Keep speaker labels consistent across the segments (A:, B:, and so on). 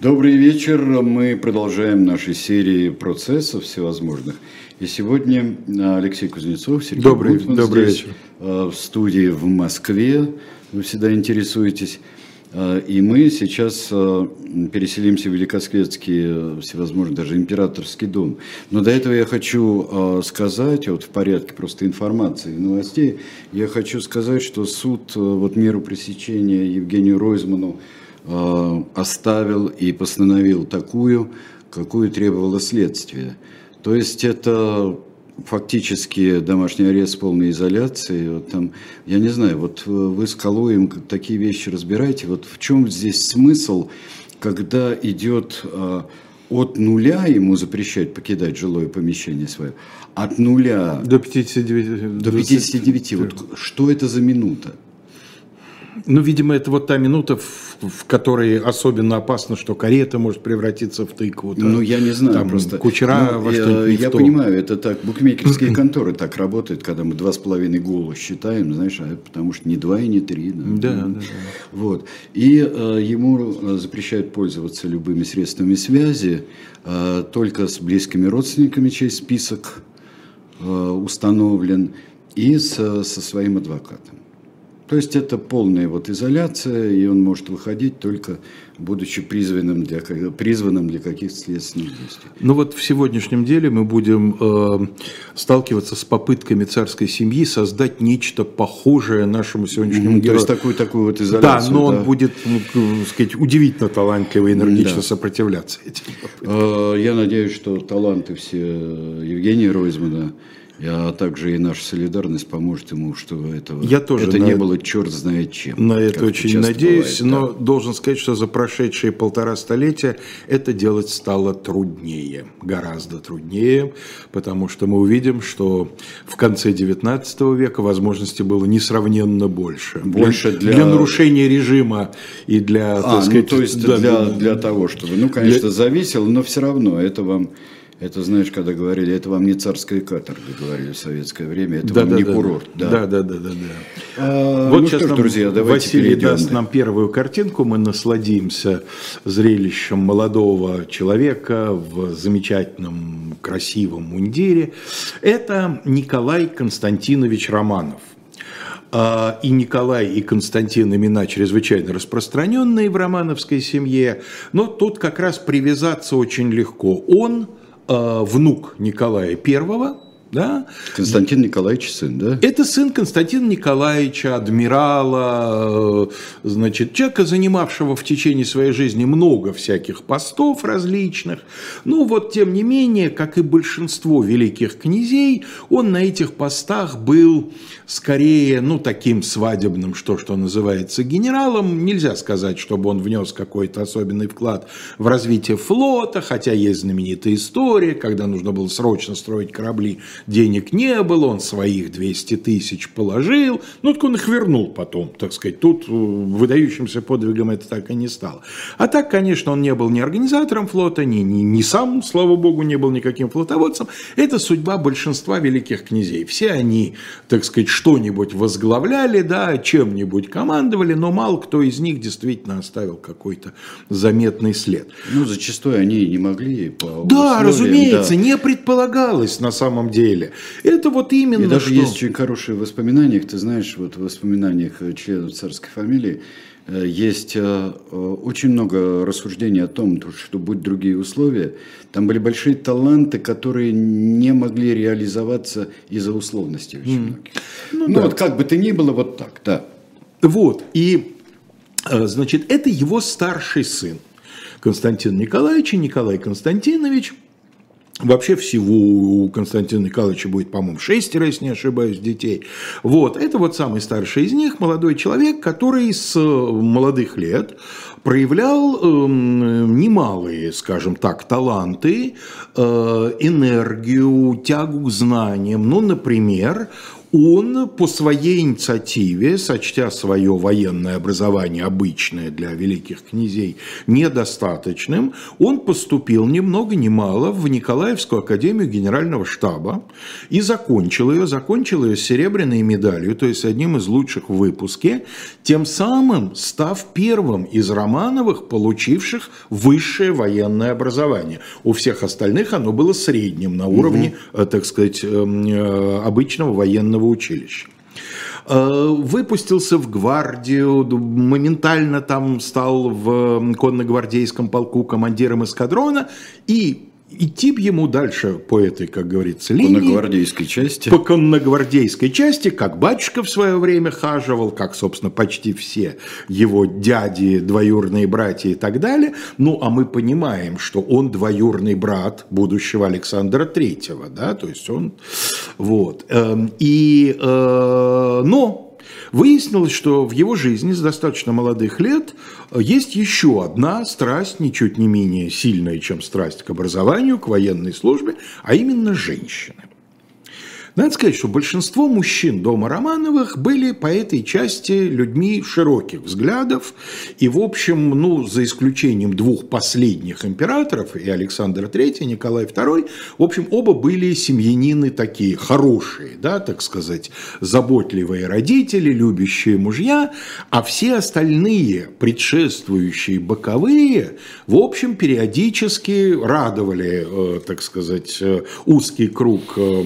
A: Добрый вечер. Мы продолжаем наши серии процессов всевозможных. И сегодня Алексей Кузнецов, Сергей
B: добрый,
A: Гутман
B: добрый
A: здесь,
B: вечер.
A: в студии в Москве. Вы всегда интересуетесь. И мы сейчас переселимся в Великосветский, всевозможный, даже императорский дом. Но до этого я хочу сказать, вот в порядке просто информации и новостей, я хочу сказать, что суд вот меру пресечения Евгению Ройзману Э, оставил и постановил такую, какую требовало следствие. То есть это фактически домашний арест полной изоляции. Вот там, я не знаю, вот вы с Калуем такие вещи разбираете. Вот в чем здесь смысл, когда идет э, от нуля ему запрещать покидать жилое помещение свое, от нуля
B: до 59,
A: до 59 вот что это за минута?
B: Ну, видимо, это вот та минута, в, в которой особенно опасно, что карета может превратиться в тыкву.
A: Да? Ну, я не знаю,
B: там,
A: просто...
B: Кучера
A: ну, во что Я, я понимаю, это так, букмекерские конторы так работают, когда мы два с половиной гола считаем, знаешь, а потому что не два и не три.
B: Да, да, да. да.
A: Вот. И э, ему э, запрещают пользоваться любыми средствами связи, э, только с близкими родственниками, чей список э, установлен, и со, со своим адвокатом. То есть это полная вот изоляция, и он может выходить только будучи призванным для, призванным для каких-то следственных действий.
B: Ну вот в сегодняшнем деле мы будем э, сталкиваться с попытками царской семьи создать нечто похожее нашему сегодняшнему
A: mm,
B: герою.
A: То есть такую, такую вот изоляцию.
B: Да, но да. он будет, ну, сказать, удивительно талантливо и энергично да. сопротивляться
A: этим. Э, я надеюсь, что таланты все Евгения Ройзмана а также и наша солидарность поможет ему, чтобы этого,
B: Я тоже
A: это
B: на,
A: не было черт знает чем.
B: На это очень надеюсь, бывает, но да. должен сказать, что за прошедшие полтора столетия это делать стало труднее, гораздо труднее, потому что мы увидим, что в конце XIX века возможностей было несравненно больше.
A: Больше для,
B: для нарушения режима и для,
A: а, так ну, сказать, ну, то есть да, для, для того, чтобы, ну, конечно, для... зависело, но все равно это вам это, знаешь, когда говорили, это вам не царская каторга, говорили в советское время, это да, вам да, не
B: да,
A: курорт.
B: Да, да, да, да. да,
A: А, вот ну сейчас что ж, друзья, давайте
B: Василий
A: перейдем.
B: даст нам первую картинку, мы насладимся зрелищем молодого человека в замечательном, красивом мундире. Это Николай Константинович Романов. А, и Николай, и Константин имена чрезвычайно распространенные в романовской семье, но тут как раз привязаться очень легко. Он внук Николая I, да?
A: Константин Николаевич сын, да?
B: Это сын Константина Николаевича, адмирала, э, значит, человека, занимавшего в течение своей жизни много всяких постов различных. Ну вот, тем не менее, как и большинство великих князей, он на этих постах был скорее, ну, таким свадебным, что, что называется, генералом. Нельзя сказать, чтобы он внес какой-то особенный вклад в развитие флота, хотя есть знаменитая история, когда нужно было срочно строить корабли денег не было, он своих 200 тысяч положил, ну, так он их вернул потом, так сказать. Тут э, выдающимся подвигом это так и не стало. А так, конечно, он не был ни организатором флота, ни, ни, ни сам, слава богу, не был никаким флотоводцем. Это судьба большинства великих князей. Все они, так сказать, что-нибудь возглавляли, да, чем-нибудь командовали, но мало кто из них действительно оставил какой-то заметный след.
A: Ну, зачастую они не могли по
B: Да, условиям, разумеется, да. не предполагалось на самом деле. Это вот именно
A: И даже
B: что...
A: есть очень хорошие воспоминания, ты знаешь, вот в воспоминаниях членов царской фамилии есть э, очень много рассуждений о том, что будь другие условия, там были большие таланты, которые не могли реализоваться из-за условностей очень многих. Ну, ну да. вот как бы то ни было, вот так, да.
B: Вот, и, э, значит, это его старший сын. Константин Николаевич и Николай Константинович – Вообще всего у Константина Николаевича будет, по-моему, шестеро, если не ошибаюсь, детей. Вот, это вот самый старший из них, молодой человек, который с э, молодых лет проявлял э, немалые, скажем так, таланты, э, энергию, тягу к знаниям. Ну, например, он по своей инициативе, сочтя свое военное образование, обычное для великих князей, недостаточным, он поступил ни много ни мало в Николаевскую академию генерального штаба и закончил ее, закончил ее серебряной медалью, то есть одним из лучших в выпуске, тем самым став первым из Романовых, получивших высшее военное образование. У всех остальных оно было средним на уровне, угу. так сказать, эм, э, обычного военного училища. Э, выпустился в гвардию, моментально там стал в конно-гвардейском полку командиром эскадрона и идти б ему дальше по этой, как говорится, линии.
A: По конногвардейской части.
B: По конногвардейской части, как батюшка в свое время хаживал, как, собственно, почти все его дяди, двоюрные братья и так далее. Ну, а мы понимаем, что он двоюрный брат будущего Александра Третьего, да, то есть он, вот. Эм, и, э, но Выяснилось, что в его жизни с достаточно молодых лет э, есть еще одна страсть, ничуть не менее сильная, чем страсть к образованию, к военной службе, а именно женщины. Надо сказать, что большинство мужчин дома Романовых были по этой части людьми широких взглядов. И, в общем, ну, за исключением двух последних императоров, и Александра III, и Николай II, в общем, оба были семьянины такие хорошие, да, так сказать, заботливые родители, любящие мужья, а все остальные предшествующие боковые, в общем, периодически радовали, э, так сказать, э, узкий круг э,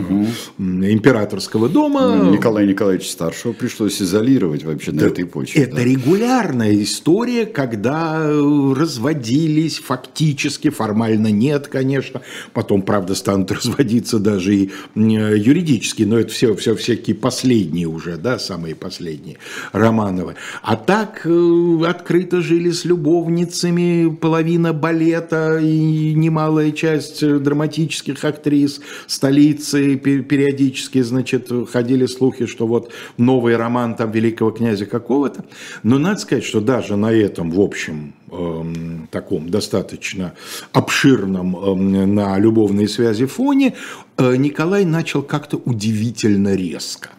B: угу. императорского дома.
A: Николая Николаевича Старшего пришлось изолировать вообще на этой почве.
B: Это да. регулярная история, когда э, разводились фактически, формально нет, конечно. Потом, правда, станут разводиться даже и юридически, но это все, все всякие последние уже, да, самые последние Романовы. А так э, открыто жили с любовницами, половина балета и немалая часть драматических актрис столицы столицы периодически, значит, ходили слухи, что вот новый роман там великого князя какого-то. Но надо сказать, что даже на этом, в общем, эм, таком достаточно обширном эм, на любовные связи фоне э, Николай начал как-то удивительно резко.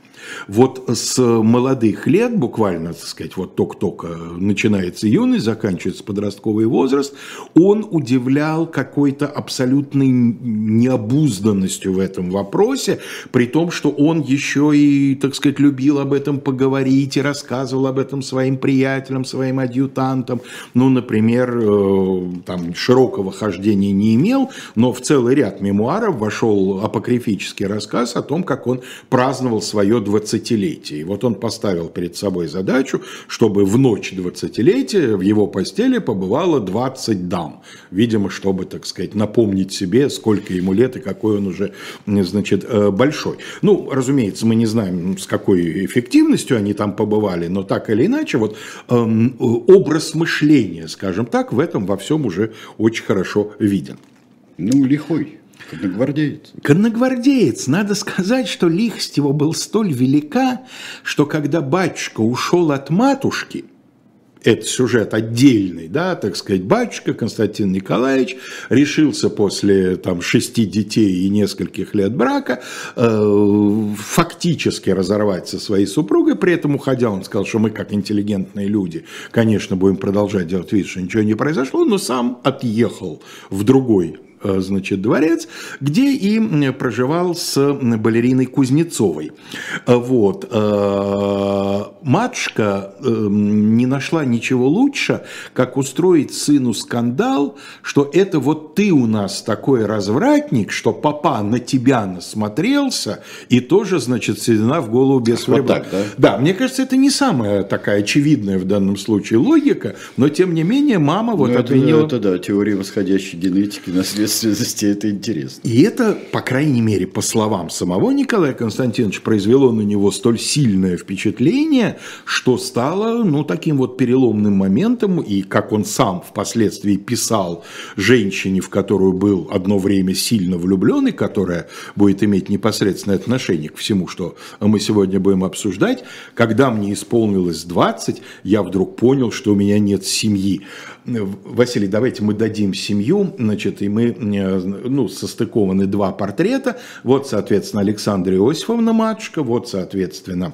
B: Вот с молодых лет, буквально, так сказать, вот только-только начинается юность, заканчивается подростковый возраст, он удивлял какой-то абсолютной необузданностью в этом вопросе, при том, что он еще и, так сказать, любил об этом поговорить и рассказывал об этом своим приятелям, своим адъютантам. Ну, например, э, там широкого хождения не имел, но в целый ряд мемуаров вошел апокрифический рассказ о том, как он праздновал свое 20-летие. И вот он поставил перед собой задачу, чтобы в ночь 20-летия в его постели побывало 20 дам. Видимо, чтобы, так сказать, напомнить себе, сколько ему лет и какой он уже, значит, э, большой. Ну, разумеется, мы не знаем, с какой эффективностью они там побывали, но так или иначе, вот эм, образ мышления, скажем так, в этом во всем уже очень хорошо виден.
A: Ну, лихой. Конногвардеец.
B: Конногвардеец. Надо сказать, что лихость его был столь велика, что когда батюшка ушел от матушки, это сюжет отдельный, да, так сказать, батюшка Константин Николаевич решился после там шести детей и нескольких лет брака э, фактически разорвать со своей супругой, при этом уходя он сказал, что мы как интеллигентные люди, конечно, будем продолжать делать вид, что ничего не произошло, но сам отъехал в другой значит, дворец, где и проживал с балериной Кузнецовой. Э, вот. Э, матушка не нашла ничего лучше, как устроить сыну скандал, что это вот ты у нас такой развратник, что папа на тебя насмотрелся, и тоже, значит, седина в голову без вот так, да? Да, мне кажется, это не самая такая очевидная в данном случае логика, но тем не менее мама вот ну, обвинила...
A: Это, это да, теория восходящей генетики, наследства ответственности, это интересно.
B: И это, по крайней мере, по словам самого Николая Константиновича, произвело на него столь сильное впечатление, что стало, ну, таким вот переломным моментом, и как он сам впоследствии писал женщине, в которую был одно время сильно влюблен, и которая будет иметь непосредственное отношение к всему, что мы сегодня будем обсуждать, когда мне исполнилось 20, я вдруг понял, что у меня нет семьи. Василий, давайте мы дадим семью, значит, и мы ну, состыкованы два портрета. Вот, соответственно, Александра Иосифовна матушка, вот, соответственно,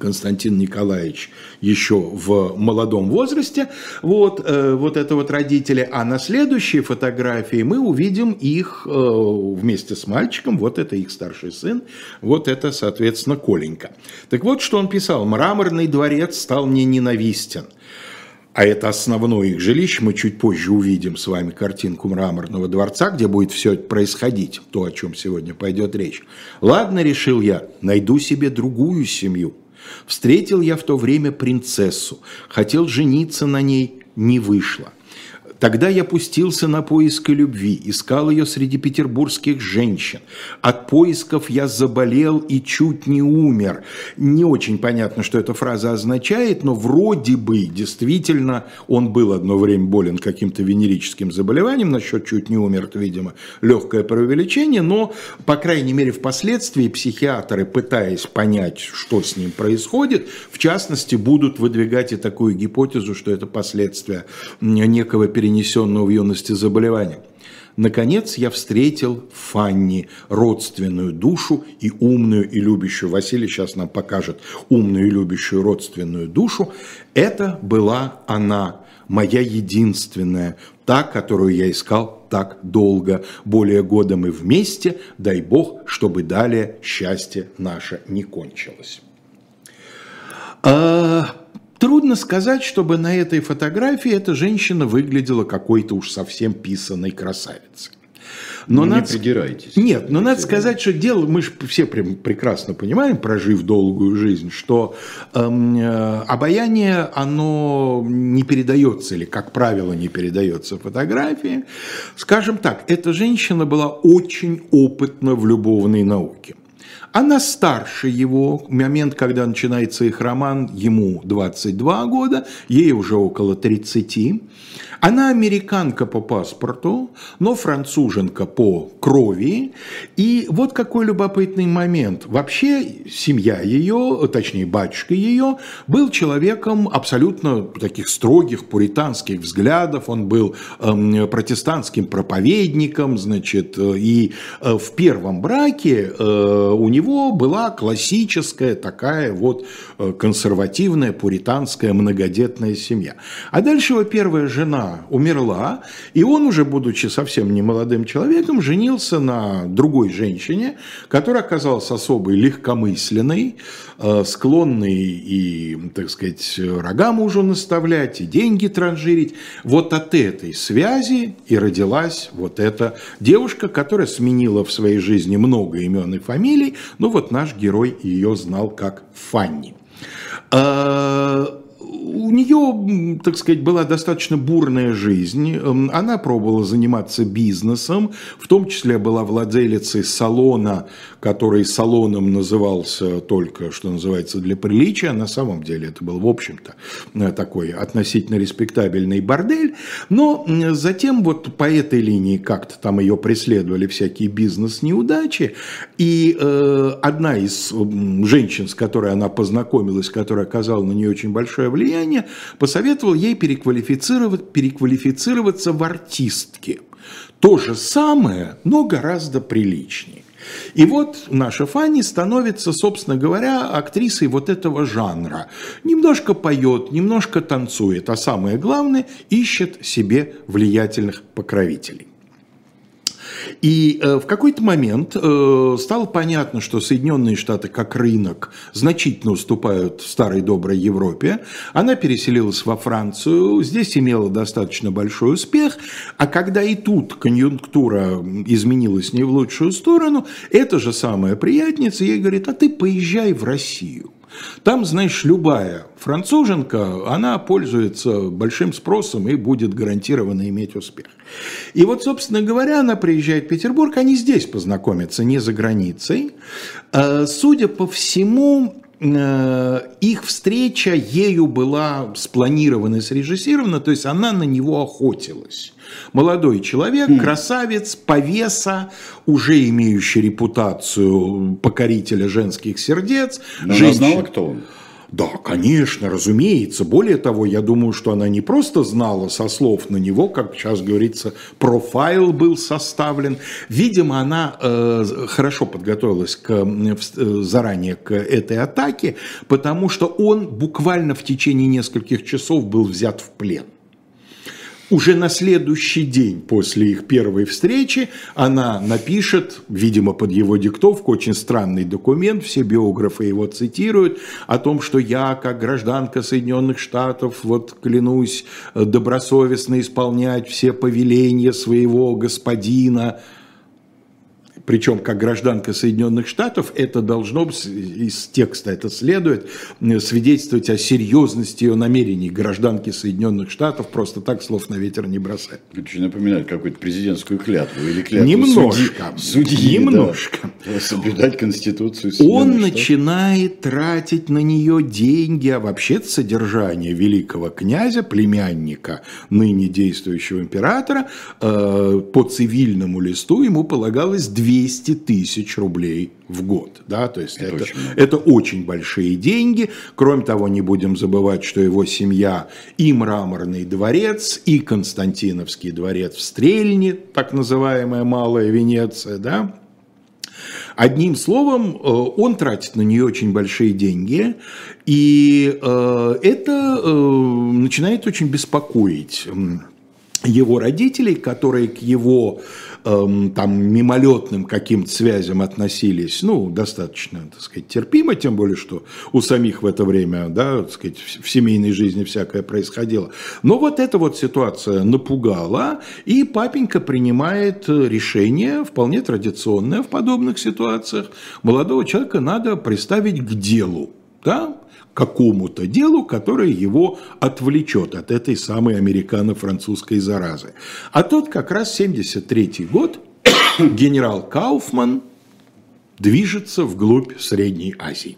B: Константин Николаевич еще в молодом возрасте, вот, э, вот это вот родители, а на следующей фотографии мы увидим их э, вместе с мальчиком, вот это их старший сын, вот это, соответственно, Коленька. Так вот, что он писал, «Мраморный дворец стал мне ненавистен». А это основное их жилище. Мы чуть позже увидим с вами картинку мраморного дворца, где будет все происходить, то, о чем сегодня пойдет речь. Ладно, решил я, найду себе другую семью – Встретил я в то время принцессу, хотел жениться на ней, не вышло. Тогда я пустился на поиски любви, искал ее среди петербургских женщин. От поисков я заболел и чуть не умер. Не очень понятно, что эта фраза означает, но вроде бы действительно он был одно время болен каким-то венерическим заболеванием, насчет чуть не умер, это, видимо, легкое преувеличение, но, по крайней мере, впоследствии психиатры, пытаясь понять, что с ним происходит, в частности, будут выдвигать и такую гипотезу, что это последствия некого перенесения перенесенного в юности заболевания. Наконец я встретил Фанни, родственную душу и умную и любящую. Василий сейчас нам покажет умную и любящую родственную душу. Это была она, моя единственная, та, которую я искал так долго. Более года мы вместе, дай Бог, чтобы далее счастье наше не кончилось. А, Трудно сказать, чтобы на этой фотографии эта женщина выглядела какой-то уж совсем писанной красавицей.
A: Но ну, надо... не придирайтесь.
B: Нет, но надо сказать, что дело, мы же все прекрасно понимаем, прожив долгую жизнь, что эм, э, обаяние, оно не передается, или, как правило, не передается фотографии. Скажем так, эта женщина была очень опытна в любовной науке. Она старше его, момент, когда начинается их роман, ему 22 года, ей уже около 30. Она американка по паспорту, но француженка по крови. И вот какой любопытный момент. Вообще семья ее, точнее батюшка ее, был человеком абсолютно таких строгих пуританских взглядов. Он был э, протестантским проповедником, значит, и э, в первом браке э, у него была классическая такая вот э, консервативная пуританская многодетная семья. А дальше его первая жена умерла, и он уже, будучи совсем не молодым человеком, женился на другой женщине, которая оказалась особой легкомысленной, э, склонной и, так сказать, рога мужу наставлять, и деньги транжирить. Вот от этой связи и родилась вот эта девушка, которая сменила в своей жизни много имен и фамилий, но вот наш герой ее знал как Фанни. У нее, так сказать, была достаточно бурная жизнь. Эм, она пробовала заниматься бизнесом, в том числе была владелицей салона, который салоном назывался только, что называется, для приличия. На самом деле это был, в общем-то, э, такой относительно респектабельный бордель. Но затем вот по этой линии как-то там ее преследовали всякие бизнес-неудачи. И э, одна из женщин, с которой она познакомилась, которая оказала на нее очень большое влияние, посоветовал ей переквалифицировать, переквалифицироваться в артистки. То же самое, но гораздо приличнее. И вот наша Фанни становится, собственно говоря, актрисой вот этого жанра. Немножко поет, немножко танцует, а самое главное, ищет себе влиятельных покровителей. И э, в какой-то момент э, стало понятно, что Соединенные Штаты как рынок значительно уступают старой доброй Европе. Она переселилась во Францию, здесь имела достаточно большой успех, а когда и тут конъюнктура изменилась не в лучшую сторону, эта же самая приятница ей говорит, а ты поезжай в Россию. Там, знаешь, любая француженка, она пользуется большим спросом и будет гарантированно иметь успех. И вот, собственно говоря, она приезжает в Петербург, они здесь познакомятся, не за границей. Э, судя по всему, их встреча ею была спланирована и срежиссирована, то есть она на него охотилась. Молодой человек, mm. красавец, повеса, уже имеющий репутацию покорителя женских сердец.
A: Но женщин... она знала, кто он.
B: Да, конечно, разумеется. Более того, я думаю, что она не просто знала со слов на него, как сейчас говорится, профайл был составлен. Видимо, она э, хорошо подготовилась к, э, заранее к этой атаке, потому что он буквально в течение нескольких часов был взят в плен. Уже на следующий день после их первой встречи она напишет, видимо, под его диктовку, очень странный документ, все биографы его цитируют, о том, что я, как гражданка Соединенных Штатов, вот клянусь добросовестно исполнять все повеления своего господина, причем как гражданка Соединенных Штатов, это должно, из текста это следует, свидетельствовать о серьезности ее намерений гражданки Соединенных Штатов, просто так слов на ветер не бросать.
A: Очень напоминает какую-то президентскую клятву или клятву
B: Немножко.
A: Судьи, судьи
B: Немножко.
A: Да, соблюдать Конституцию
B: Он начинает тратить на нее деньги, а вообще содержание великого князя, племянника ныне действующего императора, э, по цивильному листу ему полагалось 2 200 тысяч рублей в год. Да? То есть это, это, очень это очень большие деньги. Кроме того, не будем забывать, что его семья и Мраморный дворец, и Константиновский дворец в Стрельне, так называемая Малая Венеция, да, Одним словом, э, он тратит на нее очень большие деньги, и э, это э, начинает очень беспокоить его родителей, которые к его эм, там мимолетным каким-то связям относились, ну, достаточно, так сказать, терпимо, тем более, что у самих в это время, да, так сказать, в семейной жизни всякое происходило. Но вот эта вот ситуация напугала, и папенька принимает решение, вполне традиционное в подобных ситуациях. Молодого человека надо приставить к делу, да, какому-то делу, которое его отвлечет от этой самой американо-французской заразы. А тот как раз 73 год, генерал Кауфман движется вглубь Средней Азии.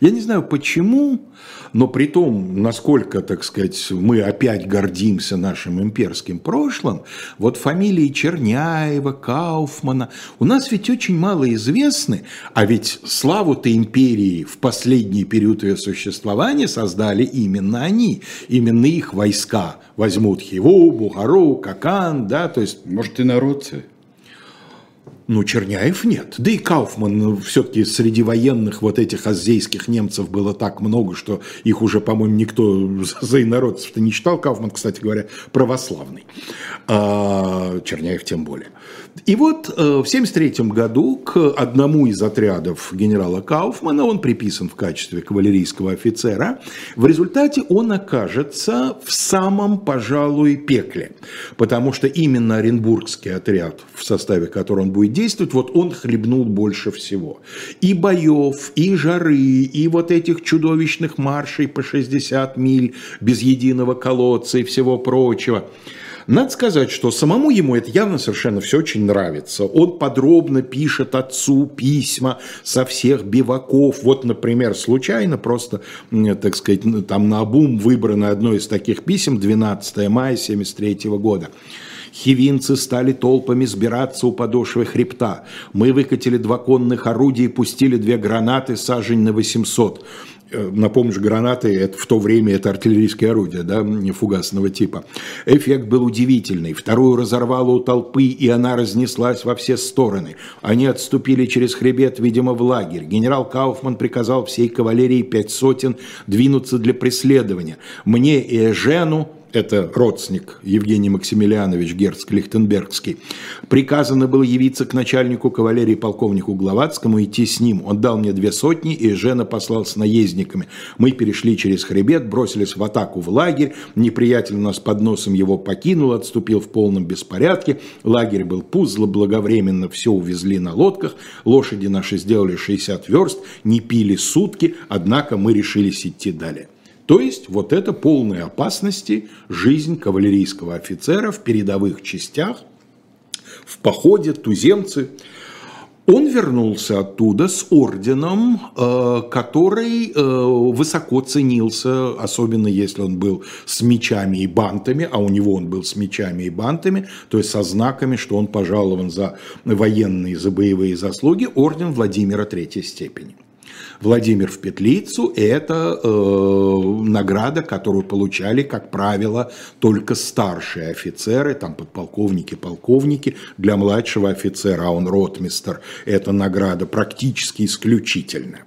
B: Я не знаю почему, но при том, насколько, так сказать, мы опять гордимся нашим имперским прошлым, вот фамилии Черняева, Кауфмана, у нас ведь очень мало известны, а ведь славу-то империи в последний период ее существования создали именно они, именно их войска возьмут Хиву, Бухару, Какан, да, то есть...
A: Может, и народцы?
B: Ну, Черняев нет. Да и Кауфман, ну, все-таки среди военных вот этих азейских немцев было так много, что их уже, по-моему, никто за инородцев-то не читал. Кауфман, кстати говоря, православный. А, Черняев тем более. И вот э, в 1973 году к одному из отрядов генерала Кауфмана, он приписан в качестве кавалерийского офицера, в результате он окажется в самом, пожалуй, пекле, потому что именно Оренбургский отряд, в составе которого он будет действовать, вот он хлебнул больше всего. И боев, и жары, и вот этих чудовищных маршей по 60 миль без единого колодца и всего прочего – надо сказать, что самому ему это явно совершенно все очень нравится. Он подробно пишет отцу письма со всех биваков. Вот, например, случайно просто, так сказать, там на обум выбрано одно из таких писем 12 мая 1973 года. Хивинцы стали толпами сбираться у подошвы хребта. Мы выкатили два конных орудия и пустили две гранаты сажень на 800. Э, напомню, гранаты это, в то время это артиллерийское орудие, да, фугасного типа. Эффект был удивительный. Вторую разорвало у толпы, и она разнеслась во все стороны. Они отступили через хребет, видимо, в лагерь. Генерал Кауфман приказал всей кавалерии пять сотен двинуться для преследования. Мне и Эжену это родственник Евгений Максимилианович Герцк Лихтенбергский, приказано было явиться к начальнику кавалерии полковнику Гловацкому, идти с ним. Он дал мне две сотни, и Жена послал с наездниками. Мы перешли через хребет, бросились в атаку в лагерь, неприятель нас под носом его покинул, отступил в полном беспорядке, лагерь был пуст, благовременно все увезли на лодках, лошади наши сделали 60 верст, не пили сутки, однако мы решились идти далее. То есть вот это полной опасности жизнь кавалерийского офицера в передовых частях, в походе, туземцы. Он вернулся оттуда с орденом, э, который э, высоко ценился, особенно если он был с мечами и бантами, а у него он был с мечами и бантами, то есть со знаками, что он пожалован за военные, за боевые заслуги, орден Владимира Третьей степени. Владимир в петлицу – это э, награда, которую получали, как правило, только старшие офицеры, там подполковники, полковники. Для младшего офицера, а он ротмистер, эта награда практически исключительная.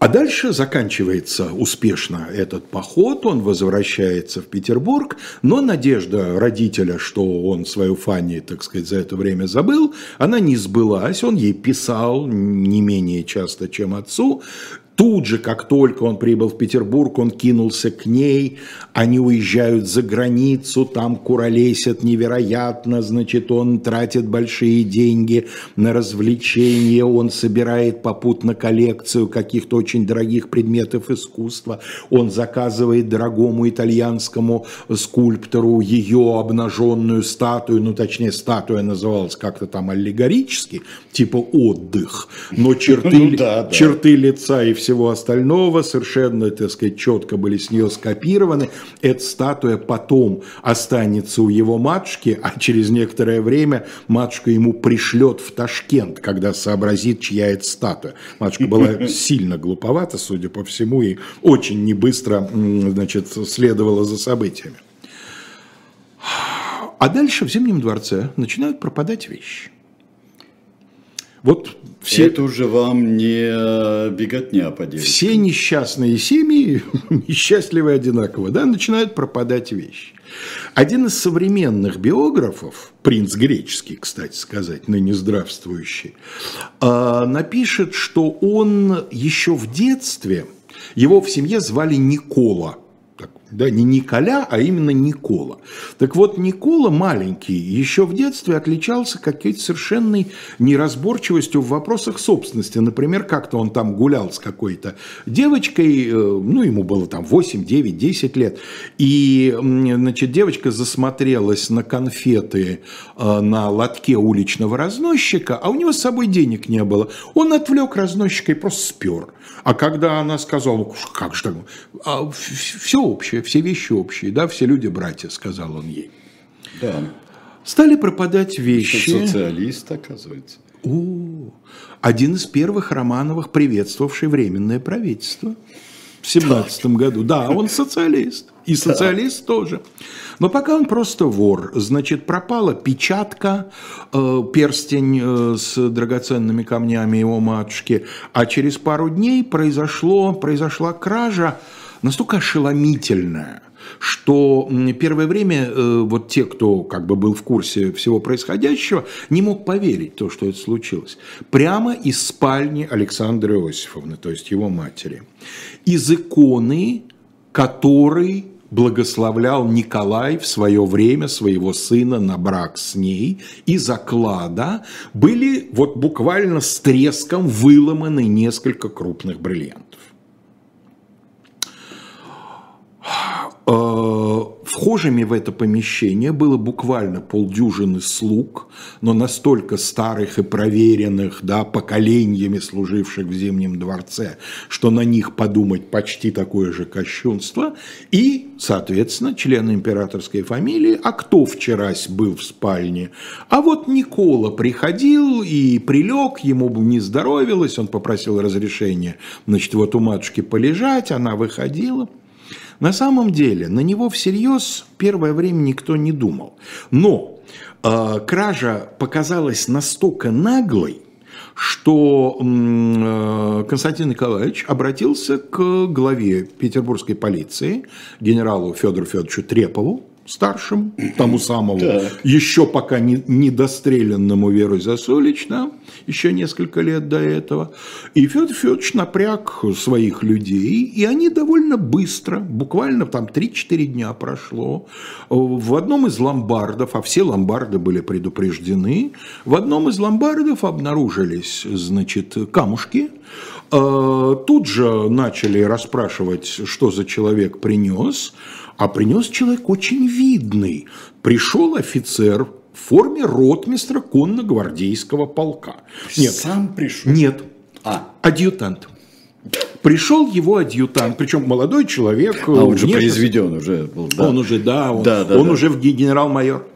B: А дальше заканчивается успешно этот поход, он возвращается в Петербург, но надежда родителя, что он свою Фанни, так сказать, за это время забыл, она не сбылась, он ей писал не менее часто, чем отцу, Тут же, как только он прибыл в Петербург, он кинулся к ней, они уезжают за границу, там куролесят невероятно, значит, он тратит большие деньги на развлечения, он собирает попутно коллекцию каких-то очень дорогих предметов искусства, он заказывает дорогому итальянскому скульптору ее обнаженную статую, ну, точнее, статуя называлась как-то там аллегорически, типа отдых, но черты, ну, да, да. черты лица и все всего остального совершенно, так сказать, четко были с нее скопированы. Эта статуя потом останется у его матушки, а через некоторое время матушка ему пришлет в Ташкент, когда сообразит, чья это статуя. Матушка была сильно глуповата, судя по всему, и очень небыстро, значит, следовала за событиями. А дальше в Зимнем дворце начинают пропадать вещи.
A: Вот все... Это уже вам не беготня по делу.
B: Все несчастные семьи, несчастливые одинаково, да, начинают пропадать вещи. Один из современных биографов, принц греческий, кстати сказать, ныне здравствующий, а, напишет, что он еще в детстве, его в семье звали Никола – да, не Николя, а именно Никола. Так вот, Никола маленький еще в детстве отличался какой-то совершенной неразборчивостью в вопросах собственности. Например, как-то он там гулял с какой-то девочкой, э, ну, ему было там 8, 9, 10 лет, и, значит, девочка засмотрелась на конфеты э, на лотке уличного разносчика, а у него с собой денег не было. Он отвлек разносчика и просто спер. А когда она сказала, ну, как же так, а, все общее, все вещи общие, да, все люди братья, сказал он ей.
A: Да.
B: Стали пропадать вещи.
A: Что социалист, оказывается.
B: О, один из первых Романовых, приветствовавший временное правительство в семнадцатом году. Да, он социалист. И социалист тоже. Но пока он просто вор. Значит, пропала печатка, э, перстень э, с драгоценными камнями его матушки. А через пару дней произошло, произошла кража настолько ошеломительная, что первое время э, вот те, кто как бы был в курсе всего происходящего, не мог поверить то, что это случилось. Прямо из спальни Александры Иосифовны, то есть его матери. Из иконы, которой благословлял Николай в свое время своего сына на брак с ней, и заклада были вот буквально с треском выломаны несколько крупных бриллиантов. Вхожими в это помещение было буквально полдюжины слуг, но настолько старых и проверенных, да, поколениями служивших в Зимнем дворце, что на них подумать почти такое же кощунство, и, соответственно, члены императорской фамилии, а кто вчерась был в спальне? А вот Никола приходил и прилег, ему не здоровилось, он попросил разрешения, значит, вот у матушки полежать, она выходила – на самом деле на него всерьез первое время никто не думал. Но э, кража показалась настолько наглой, что э, Константин Николаевич обратился к главе петербургской полиции, генералу Федору Федоровичу Трепову, старшим, тому самому, да. еще пока не, недострелянному Веру Засулич, да, еще несколько лет до этого. И Федор Федорович напряг своих людей, и они довольно быстро, буквально там 3-4 дня прошло, в одном из ломбардов, а все ломбарды были предупреждены, в одном из ломбардов обнаружились, значит, камушки, э, Тут же начали расспрашивать, что за человек принес, а принес человек очень видный. Пришел офицер в форме ротмистра конно-гвардейского полка.
A: Нет, сам пришел?
B: Нет, а. адъютант. Пришел его адъютант, причем молодой человек.
A: А он же внешне... произведен уже был.
B: Да. Он уже, да, он, да, да, он да. уже генерал-майор.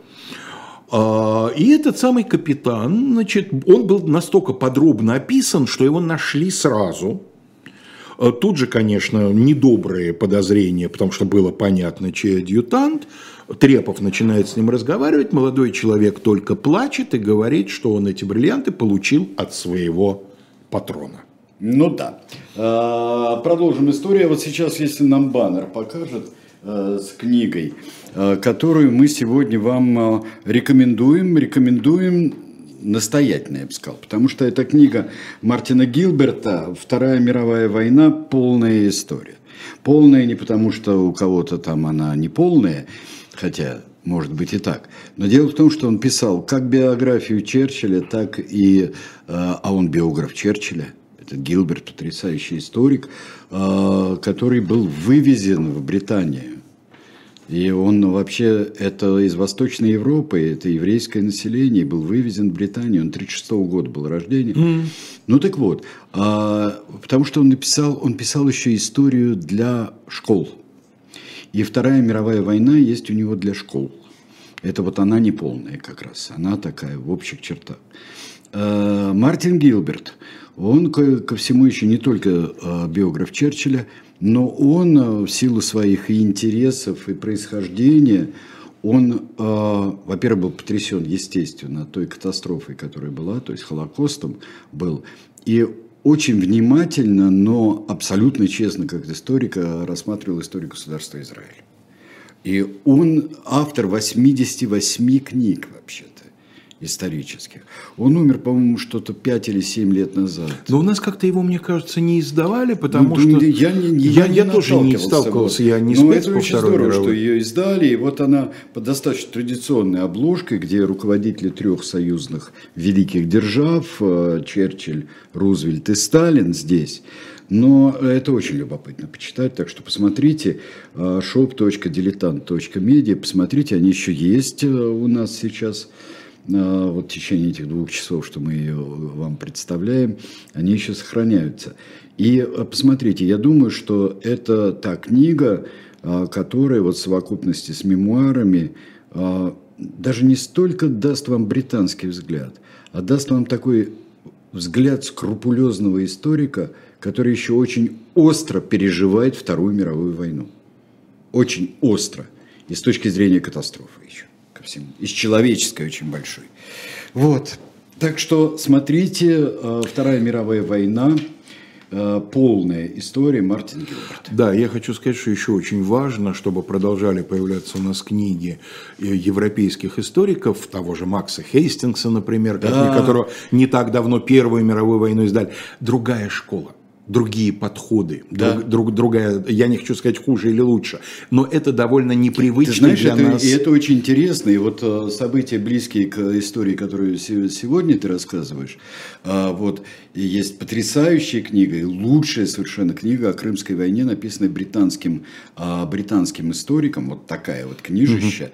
B: А, и этот самый капитан, значит, он был настолько подробно описан, что его нашли сразу. А тут же, конечно, недобрые подозрения, потому что было понятно, чей адъютант. Трепов начинает с ним разговаривать, молодой человек только плачет и говорит, что он эти бриллианты получил от своего патрона.
A: Ну да. А, продолжим историю. Вот сейчас, если нам баннер покажет э, с книгой, э, которую мы сегодня вам э, рекомендуем, рекомендуем настоятельно, я бы сказал, потому что эта книга Мартина Гилберта «Вторая мировая война. Полная история». Полная не потому, что у кого-то там она не полная, хотя может быть и так. Но дело в том, что он писал как биографию Черчилля, так и... А он биограф Черчилля – этот Гилберт, потрясающий историк, а, который был вывезен в Британию. И он вообще, это из Восточной Европы, это еврейское население, был вывезен в Британию, он 36 -го года был рождения. Mm. Ну так вот, а, потому что он написал, он писал еще историю для школ. И Вторая мировая война есть у него для школ. Это вот она не полная как раз, она такая в общих чертах. А, Мартин Гилберт, он ко всему еще не только а, биограф Черчилля, но он а, в силу своих интересов, и происхождения, он, а, во-первых, был потрясен, естественно, той катастрофой, которая была, то есть Холокостом был, и очень внимательно, но абсолютно честно, как историка, рассматривал историю государства Израиль. И он автор 88 книг вообще исторических. Он умер, по-моему, что-то 5 или 7 лет назад.
B: Но у нас как-то его, мне кажется, не издавали, потому ну, что...
A: Я, не,
B: я, я, я тоже не сталкивался, я не
A: Но это очень здорово, мировой. что ее издали, и вот она под достаточно традиционной обложкой, где руководители трех союзных великих держав, э, Черчилль, Рузвельт и Сталин здесь, но это очень любопытно почитать, так что посмотрите э, shop.diletant.media, посмотрите, они еще есть э, у нас сейчас вот в течение этих двух часов, что мы ее вам представляем, они еще сохраняются. И а, посмотрите, я думаю, что это та книга, а, которая вот в совокупности с мемуарами даже не столько даст вам британский взгляд, а даст вам такой взгляд скрупулезного историка, который еще очень остро переживает Вторую мировую войну. Очень остро. И с точки зрения катастрофы еще всему. Из человеческой очень большой. Вот. Так что смотрите, э, Вторая мировая война, э, полная история Мартин Гилберт.
B: Да, я хочу сказать, что еще очень важно, чтобы продолжали появляться у нас книги э, европейских историков, того же Макса Хейстингса, например, да. которого не так давно Первую мировую войну издали. Другая школа другие подходы, да. друг, друг, другая, я не хочу сказать хуже или лучше, но это довольно непривычно
A: ты знаешь,
B: для
A: это,
B: нас.
A: И это очень интересно, и вот э, события близкие к истории, которую сегодня ты рассказываешь, а, вот есть потрясающая книга, и лучшая совершенно книга о Крымской войне, написанная британским, а, британским историком, вот такая вот книжища.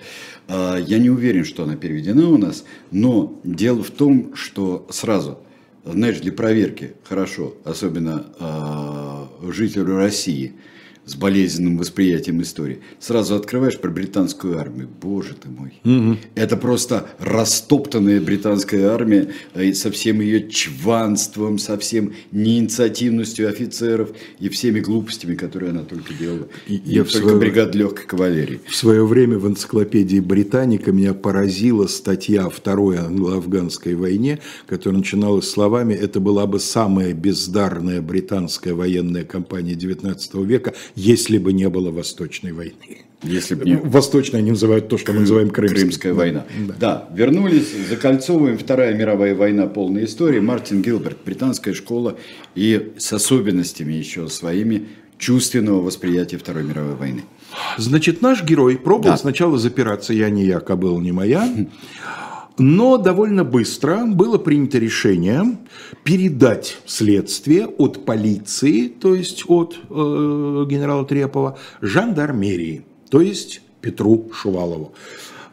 A: Угу. Я не уверен, что она переведена у нас, но дело в том, что сразу – знаешь, для проверки хорошо, особенно э, жителю России – с болезненным восприятием истории. Сразу открываешь про британскую армию. Боже ты мой. Угу. Это просто растоптанная британская армия э, со всем ее чванством, со всем неинициативностью офицеров и всеми глупостями, которые она только делала. И, и Я только свое... бригад легкой кавалерии.
B: В свое время в энциклопедии Британика меня поразила статья о Второй англо-афганской войне, которая начиналась словами «Это была бы самая бездарная британская военная кампания XIX века, если бы не было Восточной войны.
A: Если бы не...
B: Восточной они называют то, что мы называем Крымской.
A: Крымская война. Да. да, вернулись, закольцовываем Вторая мировая война, полная история. Мартин Гилберт, британская школа и с особенностями еще своими чувственного восприятия Второй мировой войны.
B: Значит, наш герой пробовал да. сначала запираться, я не я, кобыл не моя. Но довольно быстро было принято решение передать следствие от полиции, то есть от э, генерала Трепова, жандармерии, то есть Петру Шувалову.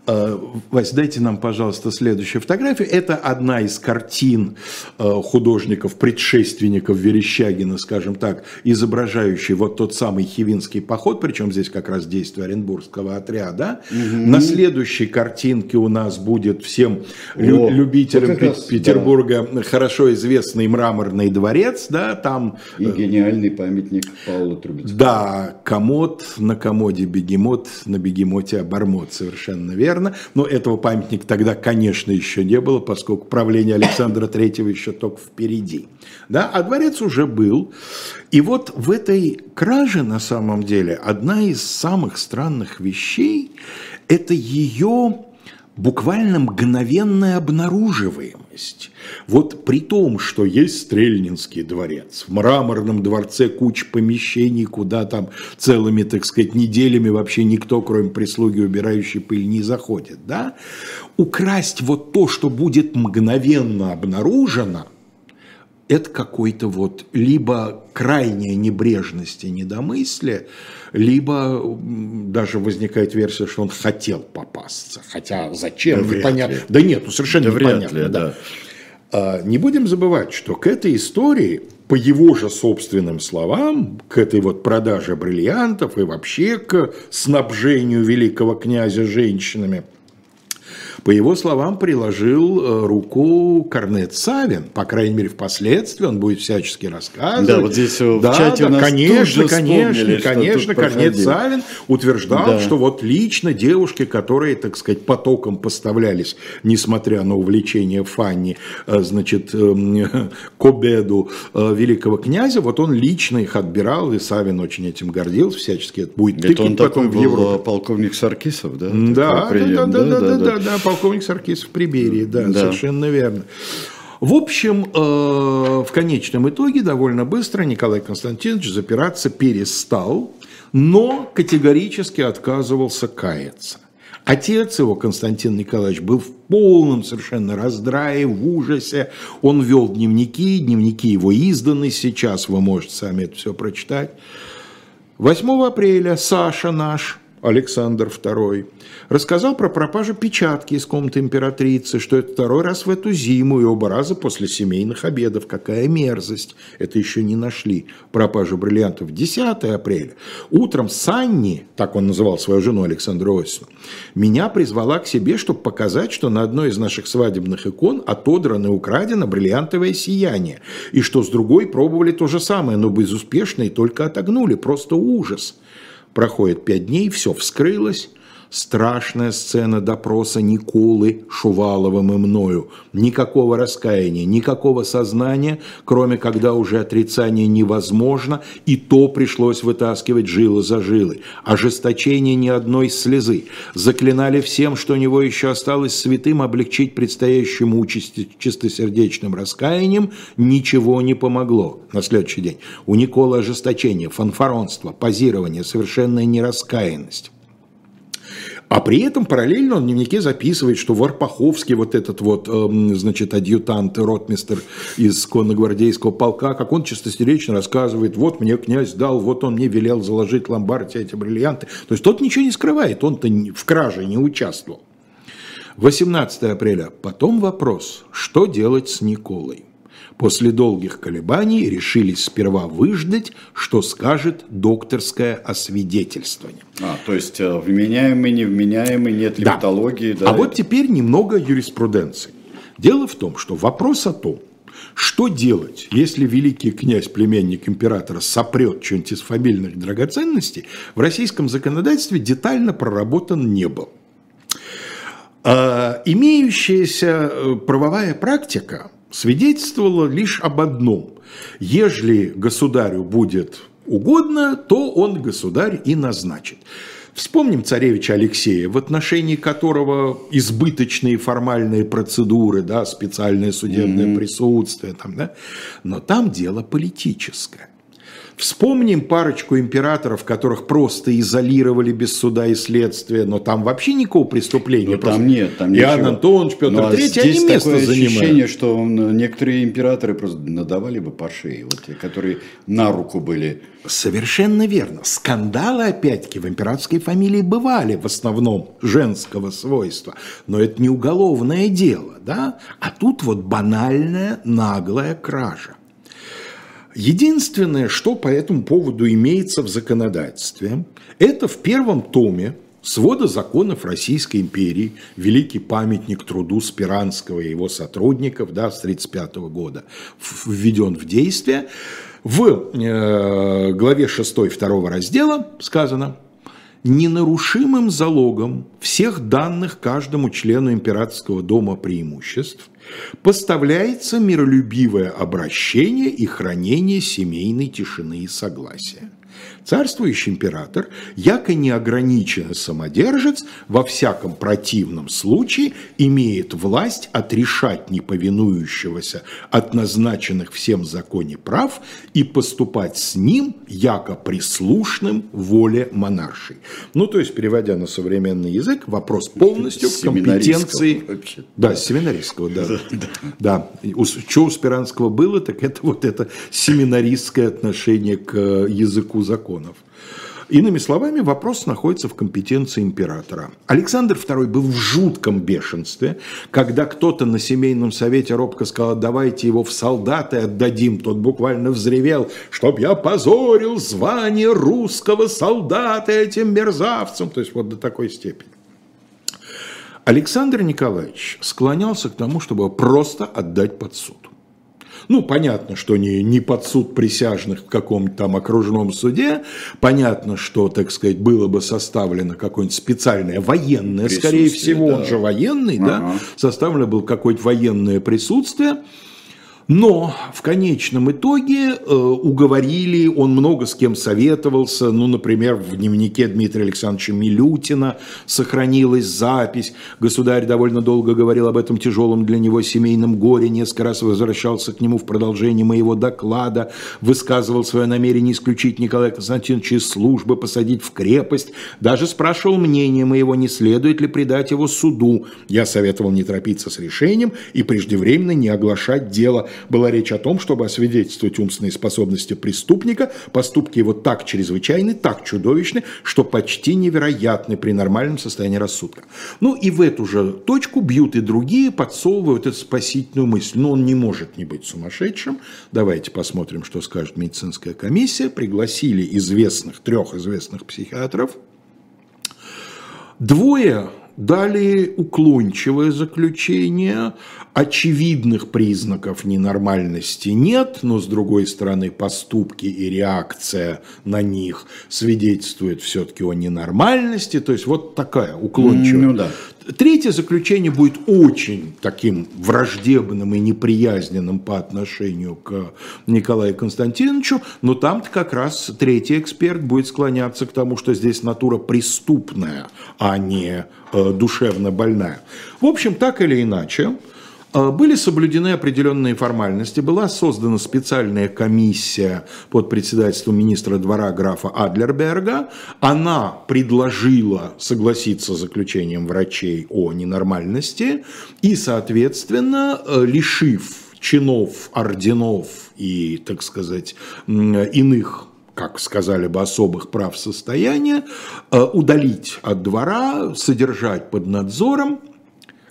B: Э, Вась, дайте нам, пожалуйста, следующую фотографию. Это одна из картин э, художников-предшественников Верещагина, скажем так, изображающий вот тот самый Хивинский поход, причем здесь как раз действие Оренбургского отряда. Угу. На следующей картинке у нас будет всем О, любителям вот раз, Петербурга да. хорошо известный мраморный дворец, да, там...
A: И гениальный памятник Павла Трубецкого.
B: Да, комод, на комоде бегемот, на бегемоте обормот, совершенно верно верно, но этого памятника тогда, конечно, еще не было, поскольку правление Александра Третьего еще только впереди. Да? А дворец уже был. И вот в этой краже, на самом деле, одна из самых странных вещей – это ее буквально мгновенная обнаруживаемость. Вот при том, что есть Стрельнинский дворец, в мраморном дворце куча помещений, куда там целыми, так сказать, неделями вообще никто, кроме прислуги, убирающей пыль, не заходит, да, украсть вот то, что будет мгновенно обнаружено – это какой-то вот либо крайняя небрежность и недомыслие, либо даже возникает версия, что он хотел попасться. Хотя зачем, да непонятно. Да нет, ну совершенно да непонятно. Ли, да. Да. А, не будем забывать, что к этой истории, по его же собственным словам, к этой вот продаже бриллиантов и вообще к снабжению великого князя женщинами – по его словам, приложил э, руку Корнет Савин, по крайней мере, впоследствии он будет всячески рассказывать.
A: Да, вот здесь э, да, в чате да, у нас
B: конечно, конечно, конечно, Корнет Савин утверждал, да. что вот лично девушки, которые, так сказать, потоком поставлялись, несмотря на увлечение Фанни, э, значит, к обеду великого князя, вот он лично их отбирал, и Савин очень этим гордился, всячески это будет
A: Это он такой был Европе. полковник Саркисов, да?
B: Да, да, да, да, да, да, да, полковник Саркисов при Берии, да, да. совершенно верно. В общем, э, в конечном итоге довольно быстро Николай Константинович запираться перестал, но категорически отказывался каяться. Отец его, Константин Николаевич, был в полном совершенно раздрае, в ужасе. Он вел дневники, дневники его изданы сейчас, вы можете сами это все прочитать. 8 апреля Саша наш, Александр II, рассказал про пропажу печатки из комнаты императрицы, что это второй раз в эту зиму и оба раза после семейных обедов. Какая мерзость! Это еще не нашли. Пропажу бриллиантов 10 апреля. Утром Санни, так он называл свою жену Александру Осину, меня призвала к себе, чтобы показать, что на одной из наших свадебных икон отодрано и украдено бриллиантовое сияние, и что с другой пробовали то же самое, но безуспешно и только отогнули. Просто ужас. Проходит пять дней, все вскрылось, страшная сцена допроса Николы Шуваловым и мною. Никакого раскаяния, никакого сознания, кроме когда уже отрицание невозможно, и то пришлось вытаскивать жилы за жилы. Ожесточение ни одной слезы. Заклинали всем, что у него еще осталось святым, облегчить предстоящему участи чистосердечным раскаянием. Ничего не помогло. На следующий день. У Николы ожесточение, фанфаронство, позирование, совершенная нераскаянность. А при этом параллельно он в дневнике записывает, что Варпаховский, вот этот вот, э, значит, адъютант, ротмистер из конногвардейского полка, как он чистосердечно рассказывает, вот мне князь дал, вот он мне велел заложить в ломбарде эти бриллианты. То есть тот ничего не скрывает, он-то в краже не участвовал. 18 апреля. Потом вопрос, что делать с Николой? После долгих колебаний решились сперва выждать, что скажет докторское освидетельствование.
A: А, то есть э, вменяемый, невменяемый, нет да. патологии.
B: Да, а это... вот теперь немного юриспруденции. Дело в том, что вопрос о том, что делать, если великий князь, племянник императора, сопрет что-нибудь из фамильных драгоценностей, в российском законодательстве детально проработан не был. А, имеющаяся э, правовая практика свидетельствовало лишь об одном. Ежели государю будет угодно, то он государь и назначит. Вспомним царевича Алексея, в отношении которого избыточные формальные процедуры, да, специальное судебное mm-hmm. присутствие, там, да, но там дело политическое. Вспомним парочку императоров, которых просто изолировали без суда и следствия, но там вообще никакого преступления.
A: Ну, там нет, там
B: Иоанн ничего. Антонович, Петр ну, а III, они место такое занимают. ощущение,
A: что некоторые императоры просто надавали бы по шее, вот те, которые на руку были.
B: Совершенно верно. Скандалы, опять-таки, в императорской фамилии бывали в основном женского свойства, но это не уголовное дело, да? А тут вот банальная наглая кража. Единственное, что по этому поводу имеется в законодательстве, это в первом томе свода законов Российской империи, великий памятник труду Спиранского и его сотрудников да, с 1935 года, введен в действие. В э, главе 6 второго раздела сказано, ненарушимым залогом всех данных каждому члену императорского дома преимуществ поставляется миролюбивое обращение и хранение семейной тишины и согласия. Царствующий император, яко неограниченный самодержец, во всяком противном случае имеет власть отрешать неповинующегося от назначенных всем законе прав и поступать с ним, яко прислушным воле монаршей. Ну, то есть, переводя на современный язык, вопрос полностью в компетенции... Да, семинаристского, да. Да. Что у Спиранского было, так это вот это семинаристское отношение к языку закона законов. Иными словами, вопрос находится в компетенции императора. Александр II был в жутком бешенстве, когда кто-то на семейном совете робко сказал, давайте его в солдаты отдадим. Тот буквально взревел, чтоб я позорил звание русского солдата этим мерзавцам. То есть вот до такой степени. Александр Николаевич склонялся к тому, чтобы просто отдать под суд. Ну, понятно, что не, не под суд присяжных в каком-то там окружном суде. Понятно, что, так сказать, было бы составлено какое-нибудь специальное военное, скорее всего, да. он же военный, ага. да, составлено было какое-то военное присутствие. Но в конечном итоге э, уговорили, он много с кем советовался. Ну, например, в дневнике Дмитрия Александровича Милютина сохранилась запись. Государь довольно долго говорил об этом тяжелом для него семейном горе, несколько раз возвращался к нему в продолжении моего доклада, высказывал свое намерение исключить Николая Константиновича из службы, посадить в крепость, даже спрашивал мнение моего, не следует ли предать его суду. Я советовал не торопиться с решением и преждевременно не оглашать дело была речь о том, чтобы освидетельствовать умственные способности преступника, поступки его так чрезвычайны, так чудовищны, что почти невероятны при нормальном состоянии рассудка. Ну и в эту же точку бьют и другие, подсовывают эту спасительную мысль. Но он не может не быть сумасшедшим. Давайте посмотрим, что скажет медицинская комиссия. Пригласили известных, трех известных психиатров. Двое дали уклончивое заключение, очевидных признаков ненормальности нет, но с другой стороны поступки и реакция на них свидетельствуют все-таки о ненормальности, то есть вот такая уклончивая. Ну, да. Третье заключение будет очень таким враждебным и неприязненным по отношению к Николаю Константиновичу, но там-то как раз третий эксперт будет склоняться к тому, что здесь натура преступная, а не э, душевно больная. В общем, так или иначе, были соблюдены определенные формальности, была создана специальная комиссия под председательством министра двора графа Адлерберга. Она предложила согласиться с заключением врачей о ненормальности и, соответственно, э, лишив чинов, орденов и, так сказать, иных как сказали бы, особых прав состояния, э, удалить от двора, содержать под надзором –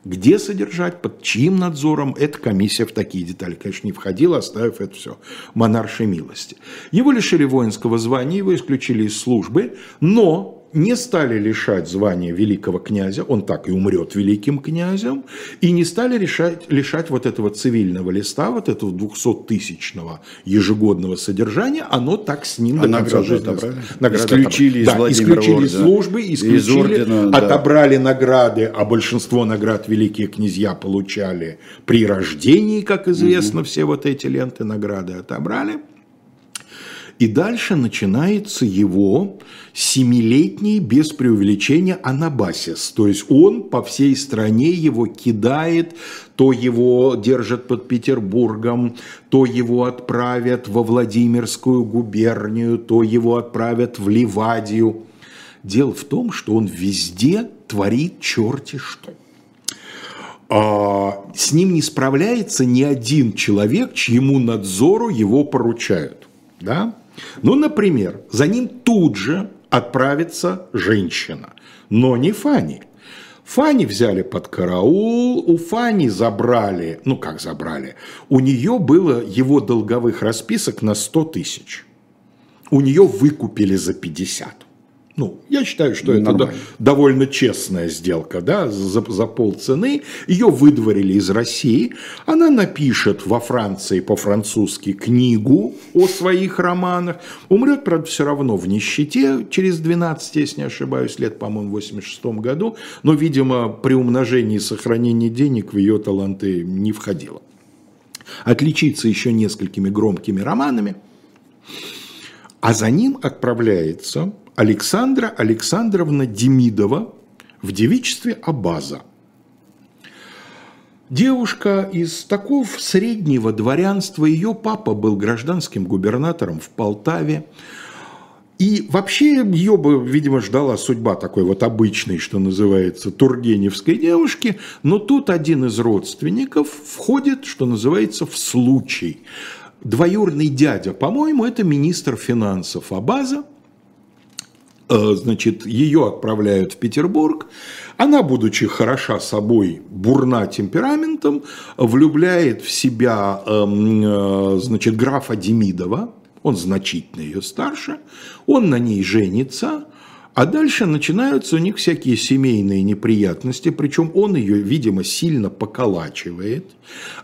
B: где содержать, под чьим надзором, эта комиссия в такие детали, конечно, не входила, оставив это все монаршей милости. Его лишили воинского звания, его исключили из службы, но не стали лишать звания великого князя, он так и умрет великим князем, и не стали лишать, лишать вот этого цивильного листа, вот этого 200-тысячного ежегодного содержания, оно так с ним
A: а до конца жизни.
B: Исключили из, да, исключили из службы, исключили, из ордена, отобрали да. награды, а большинство наград великие князья получали при рождении, как известно, угу. все вот эти ленты награды отобрали. И дальше начинается его семилетний, без преувеличения, анабасис. То есть он по всей стране его кидает, то его держат под Петербургом, то его отправят во Владимирскую губернию, то его отправят в Ливадию. Дело в том, что он везде творит черти что. А с ним не справляется ни один человек, чьему надзору его поручают. Да? Ну, например, за ним тут же отправится женщина, но не Фани. Фани взяли под караул, у Фани забрали, ну как забрали, у нее было его долговых расписок на 100 тысяч. У нее выкупили за 50. Ну, я считаю, что это до, довольно честная сделка, да, за, за полцены. Ее выдворили из России. Она напишет во Франции по-французски книгу о своих романах. Умрет, правда, все равно в нищете через 12, если не ошибаюсь, лет, по-моему, в 86 году. Но, видимо, при умножении и сохранении денег в ее таланты не входило. Отличиться еще несколькими громкими романами. А за ним отправляется Александра Александровна Демидова в девичестве Абаза. Девушка из такого среднего дворянства, ее папа был гражданским губернатором в Полтаве. И вообще ее бы, видимо, ждала судьба такой вот обычной, что называется, тургеневской девушки, но тут один из родственников входит, что называется, в случай. Двоюродный дядя, по-моему, это министр финансов Абаза, значит, ее отправляют в Петербург. Она, будучи хороша собой, бурна темпераментом, влюбляет в себя, эм, э, значит, графа Демидова, он значительно ее старше, он на ней женится, а дальше начинаются у них всякие семейные неприятности, причем он ее, видимо, сильно поколачивает.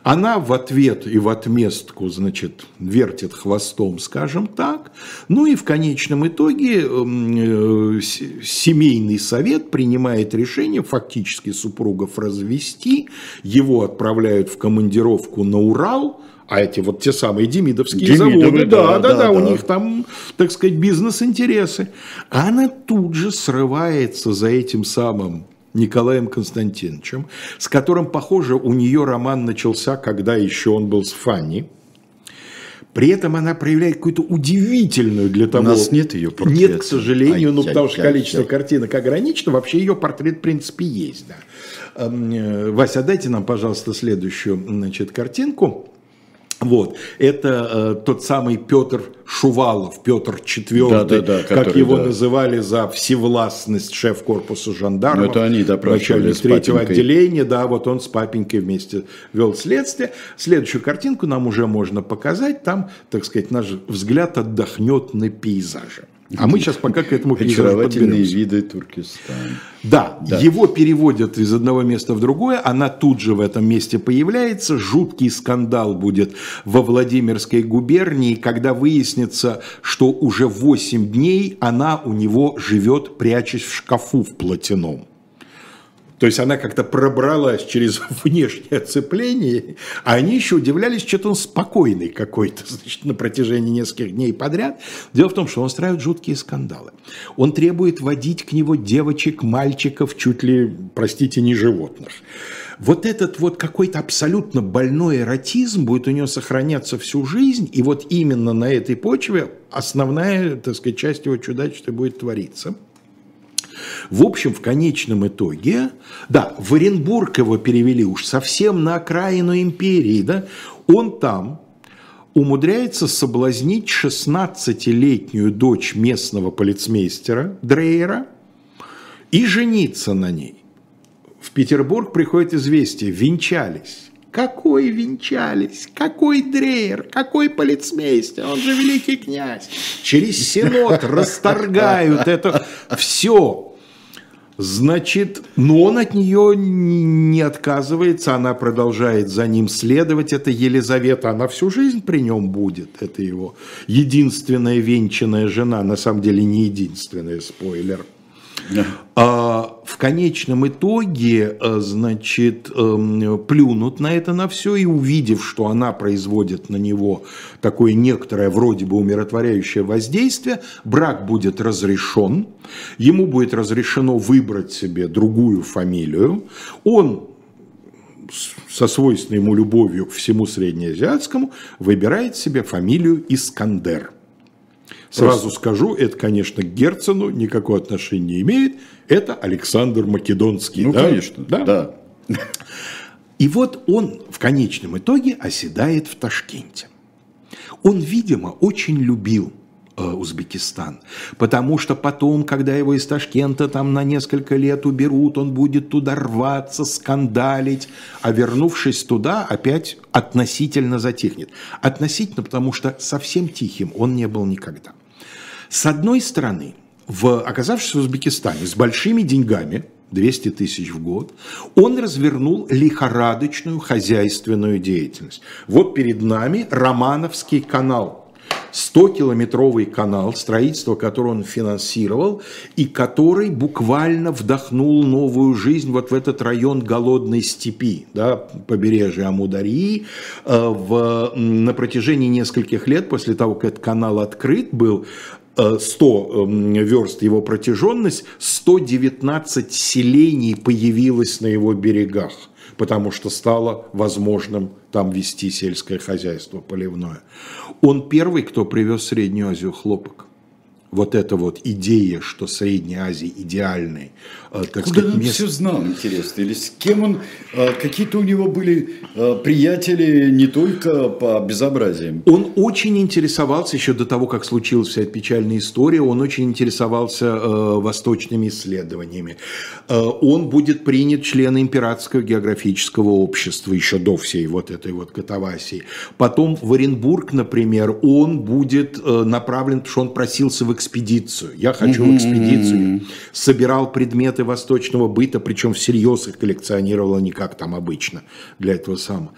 B: Она в ответ и в отместку, значит, вертит хвостом, скажем так. Ну и в конечном итоге эм, э, семейный совет принимает решение фактически супругов развести, его отправляют в командировку на Урал – а эти вот те самые демидовские Демидовы, заводы, да, да, да, да, да, у них там, так сказать, бизнес-интересы. Она тут же срывается за этим самым Николаем Константиновичем, с которым, похоже, у нее роман начался, когда еще он был с Фанни. При этом она проявляет какую-то удивительную для того...
A: У нас нет ее портрета.
B: Нет, к сожалению, ай, ну, потому ай, что ай, количество ай. картинок ограничено. Вообще ее портрет, в принципе, есть, да. Э, Вася, дайте нам, пожалуйста, следующую значит, картинку. Вот. Это э, тот самый Петр Шувалов, Петр IV, да, да, да, как который, его да. называли за всевластность шеф корпуса жандармов.
A: Но это они
B: Начальник третьего отделения, да, вот он с папенькой вместе вел следствие. Следующую картинку нам уже можно показать. Там, так сказать, наш взгляд отдохнет на пейзаже. А мы сейчас пока к этому
A: Очаровательные виды Туркестана.
B: Да, да, его переводят из одного места в другое, она тут же в этом месте появляется. Жуткий скандал будет во Владимирской губернии, когда выяснится, что уже 8 дней она у него живет, прячась в шкафу в платяном. То есть она как-то пробралась через внешнее оцепление, а они еще удивлялись, что-то он спокойный какой-то значит, на протяжении нескольких дней подряд. Дело в том, что он устраивает жуткие скандалы. Он требует водить к нему девочек, мальчиков, чуть ли, простите, не животных. Вот этот вот какой-то абсолютно больной эротизм будет у него сохраняться всю жизнь, и вот именно на этой почве основная, так сказать, часть его чудачества будет твориться – в общем, в конечном итоге, да, в Оренбург его перевели уж совсем на окраину империи, да, он там умудряется соблазнить 16-летнюю дочь местного полицмейстера Дрейера и жениться на ней. В Петербург приходит известие, венчались. Какой венчались? Какой дрейер? Какой полицмейстер? Он же великий князь. Через сенот расторгают это все. Значит, но он от нее не отказывается, она продолжает за ним следовать. Это Елизавета, она всю жизнь при нем будет. Это его единственная венчанная жена, на самом деле не единственная, спойлер. А, в конечном итоге, э, значит, эм, плюнут на это на все и увидев, что она производит на него такое некоторое вроде бы умиротворяющее воздействие, брак будет разрешен, ему будет разрешено выбрать себе другую фамилию, он со свойственной ему любовью к всему среднеазиатскому выбирает себе фамилию Искандер. Сразу скажу, это, конечно, к Герцену никакого отношения не имеет. Это Александр Македонский.
A: Ну, да? конечно,
B: да. да. И вот он в конечном итоге оседает в Ташкенте. Он, видимо, очень любил Э, Узбекистан. Потому что потом, когда его из Ташкента там на несколько лет уберут, он будет туда рваться, скандалить, а вернувшись туда, опять относительно затихнет. Относительно, потому что совсем тихим он не был никогда. С одной стороны, в, оказавшись в Узбекистане с большими деньгами, 200 тысяч в год, он развернул лихорадочную хозяйственную деятельность. Вот перед нами Романовский канал – 100-километровый канал, строительство которого он финансировал, и который буквально вдохнул новую жизнь вот в этот район голодной степи, да, побережье Амударии. Э, в, на протяжении нескольких лет после того, как этот канал открыт был, 100 э, верст его протяженность, 119 селений появилось на его берегах потому что стало возможным там вести сельское хозяйство поливное. Он первый, кто привез в Среднюю Азию хлопок вот эта вот идея, что Средняя Азия идеальный,
A: э, так Куда сказать, он мест... все знал, интересно, или с кем он, э, какие-то у него были э, приятели не только по безобразиям.
B: Он очень интересовался, еще до того, как случилась вся эта печальная история, он очень интересовался восточными исследованиями. Он будет принят членом Императорского географического общества еще до всей вот этой вот катавасии. Потом в Оренбург, например, он будет направлен, потому что он просился в экспедицию. Я хочу в экспедицию. Собирал предметы восточного быта, причем всерьез их коллекционировал, а не как там обычно для этого самого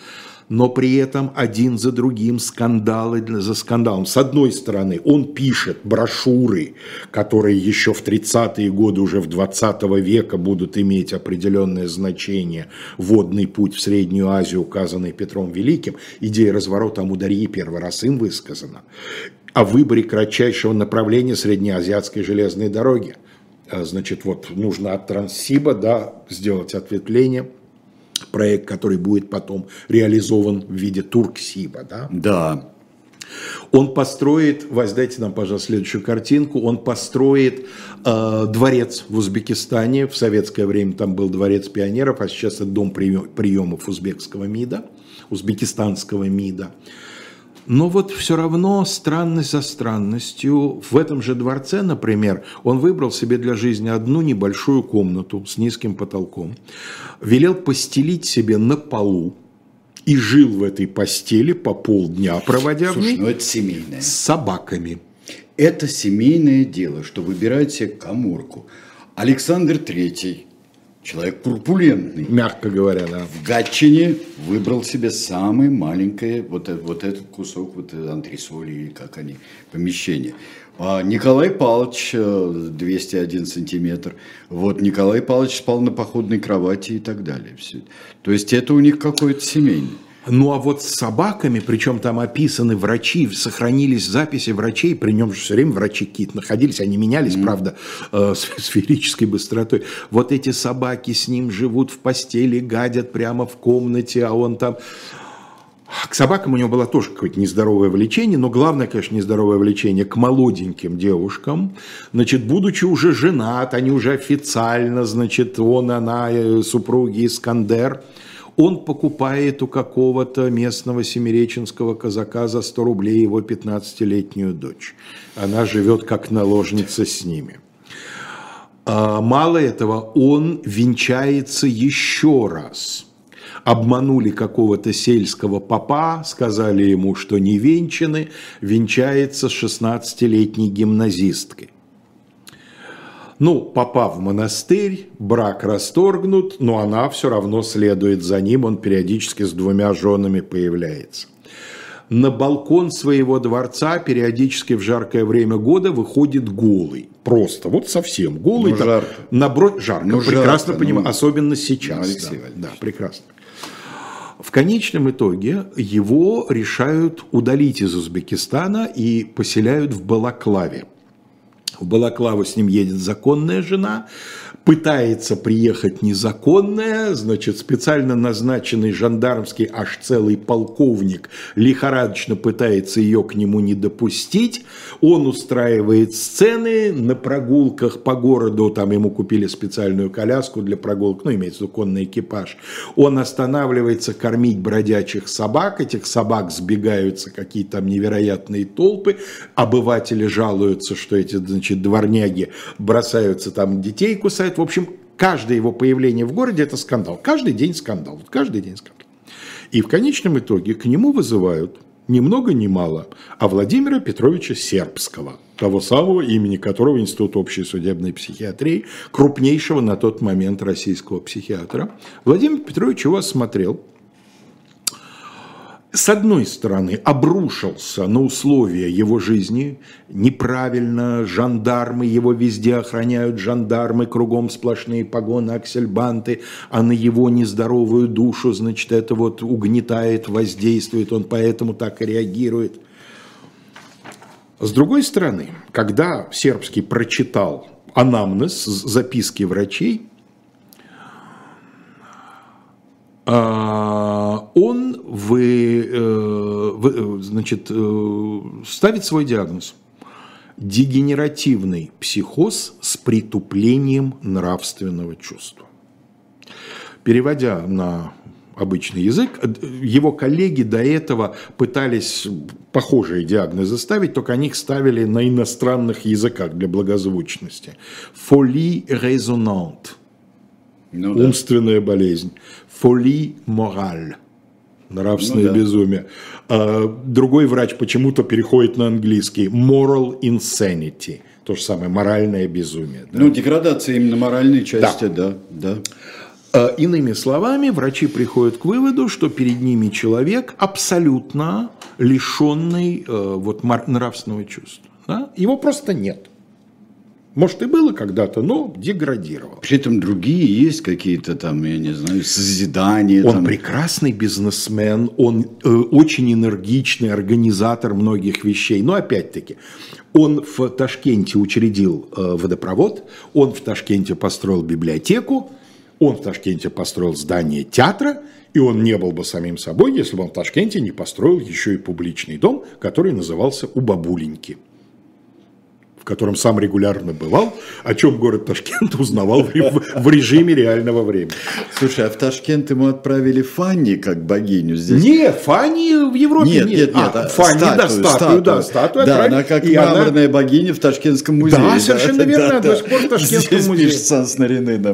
B: но при этом один за другим скандалы за скандалом. С одной стороны, он пишет брошюры, которые еще в 30-е годы, уже в 20 века будут иметь определенное значение. Водный путь в Среднюю Азию, указанный Петром Великим. Идея разворота Амударьи первый раз им высказана о выборе кратчайшего направления среднеазиатской железной дороги. А, значит, вот нужно от Транссиба да, сделать ответвление, проект, который будет потом реализован в виде Турксиба. Да?
A: да.
B: Он построит, воздайте нам, пожалуйста, следующую картинку, он построит э, дворец в Узбекистане, в советское время там был дворец пионеров, а сейчас это дом приемов узбекского МИДа, узбекистанского МИДа. Но вот все равно странность за странностью. В этом же дворце, например, он выбрал себе для жизни одну небольшую комнату с низким потолком, велел постелить себе на полу, и жил в этой постели по полдня, проводя
A: Слушай, в ней ну это семейное.
B: с собаками.
A: Это семейное дело, что выбирать себе коморку. Александр Третий человек курпулентный.
B: Мягко говоря, да.
A: В Гатчине выбрал себе самое маленькое, вот, вот этот кусок, вот антресоли, или как они, помещение. А Николай Павлович 201 э, сантиметр. Вот Николай Павлович спал на походной кровати и так далее. Все. То есть это у них какое-то семейное.
B: Ну а вот с собаками, причем там описаны врачи, сохранились записи врачей, при нем же все время врачи какие-то находились, они менялись, mm. правда, э, с сферической быстротой. Вот эти собаки с ним живут в постели, гадят прямо в комнате, а он там... К собакам у него было тоже какое-то нездоровое влечение, но главное, конечно, нездоровое влечение к молоденьким девушкам. Значит, будучи уже женат, они уже официально, значит, он, она, э, супруги Искандер – он покупает у какого-то местного семиреченского казака за 100 рублей его 15-летнюю дочь. Она живет как наложница с ними. А мало этого, он венчается еще раз. Обманули какого-то сельского папа, сказали ему, что не венчаны, венчается с 16-летней гимназисткой. Ну, попав в монастырь, брак расторгнут, но она все равно следует за ним, он периодически с двумя женами появляется. на балкон своего дворца периодически в жаркое время года выходит голый. Просто, вот совсем голый.
A: Ну,
B: там,
A: жарко.
B: набро- жарко,
A: Ну,
B: прекрасно
A: жарко,
B: понимаю,
A: ну,
B: особенно сейчас.
A: Алексей
B: да,
A: Валерьевич.
B: да, прекрасно. В конечном итоге его решают удалить из Узбекистана и поселяют в Балаклаве. В Балаклаву с ним едет законная жена, пытается приехать незаконная, значит, специально назначенный жандармский аж целый полковник лихорадочно пытается ее к нему не допустить. Он устраивает сцены на прогулках по городу, там ему купили специальную коляску для прогулок, ну, имеется в виду конный экипаж. Он останавливается кормить бродячих собак, этих собак сбегаются какие-то там невероятные толпы, обыватели жалуются, что эти, значит, дворняги бросаются там детей кусают. В общем, каждое его появление в городе – это скандал. Каждый день скандал. Каждый день скандал. И в конечном итоге к нему вызывают ни много ни мало, а Владимира Петровича Сербского, того самого имени которого Институт общей судебной психиатрии, крупнейшего на тот момент российского психиатра. Владимир Петрович его осмотрел, с одной стороны, обрушился на условия его жизни, неправильно, жандармы его везде охраняют, жандармы, кругом сплошные погоны, аксельбанты, а на его нездоровую душу, значит, это вот угнетает, воздействует, он поэтому так и реагирует. С другой стороны, когда Сербский прочитал анамнез, записки врачей, а, он вы, э, э, значит, э, ставит свой диагноз. Дегенеративный психоз с притуплением нравственного чувства. Переводя на обычный язык, его коллеги до этого пытались похожие диагнозы ставить, только они их ставили на иностранных языках для благозвучности. Folie résonante –
A: Ну да.
B: умственная болезнь, фоли мораль, нравственное
A: Ну да.
B: безумие. А, другой врач почему-то переходит на английский moral insanity, то же самое моральное безумие. да.
A: Ну, деградация именно моральной части, да, да.
B: А, Иными словами, врачи приходят к выводу, что перед ними человек абсолютно лишенный э, вот, нравственного чувства. да. Его просто нет. Может и было когда-то, но деградировал.
A: При этом другие есть какие-то там, я не знаю, созидания.
B: Он
A: там.
B: прекрасный бизнесмен, он э, очень энергичный организатор многих вещей. Но опять-таки, он в Ташкенте учредил э, водопровод, он в Ташкенте построил библиотеку, он в Ташкенте построил здание театра, и он не был бы самим собой, если бы он в Ташкенте не построил еще и публичный дом, который назывался «У бабуленьки» в котором сам регулярно бывал, о чем город Ташкент узнавал в ре- в режиме реального времени.
A: Слушай, а в Ташкент ему отправили Фанни как богиню здесь?
B: Нет, Фанни в Европе
A: Нет, нет, нет,
B: А,
A: а
B: Фанни, да, статую, да, статую.
A: Да, она как
B: И она-
A: мраморная богиня в Ташкентском музее.
B: Да, совершенно верно, до сих пор в Ташкентском
A: Здесь
B: музее.
A: пишется с Нариныном.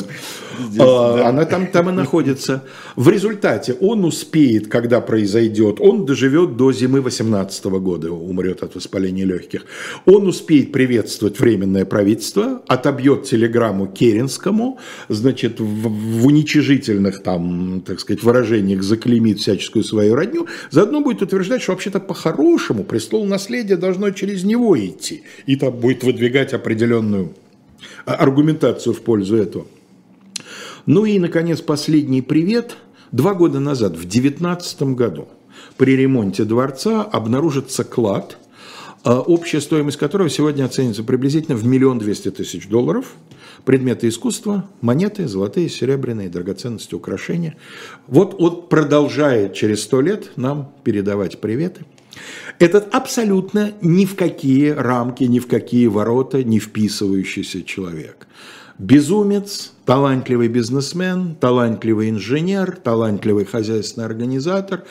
A: Здесь,
B: А,
A: да.
B: Она там, там и находится. В результате он успеет, когда произойдет, он доживет до зимы 18 года, умрет от воспаления легких. Он успеет приветствовать временное правительство, отобьет телеграмму Керенскому, значит, в, в уничижительных там, так сказать, выражениях заклеймит всяческую свою родню, заодно будет утверждать, что вообще-то по-хорошему престол наследия должно через него идти. И там будет выдвигать определенную а, аргументацию в пользу этого. Ну и, наконец, последний привет. Два года назад, в 2019 году, при ремонте дворца обнаружится клад, а, общая стоимость которого сегодня оценится приблизительно в миллион двести тысяч долларов. Предметы искусства, монеты, золотые, серебряные, драгоценности, украшения. Вот он продолжает через сто лет нам передавать приветы. Этот абсолютно ни в какие рамки, ни в какие ворота не вписывающийся человек. Безумец, талантливый бизнесмен, талантливый инженер, талантливый хозяйственный организатор,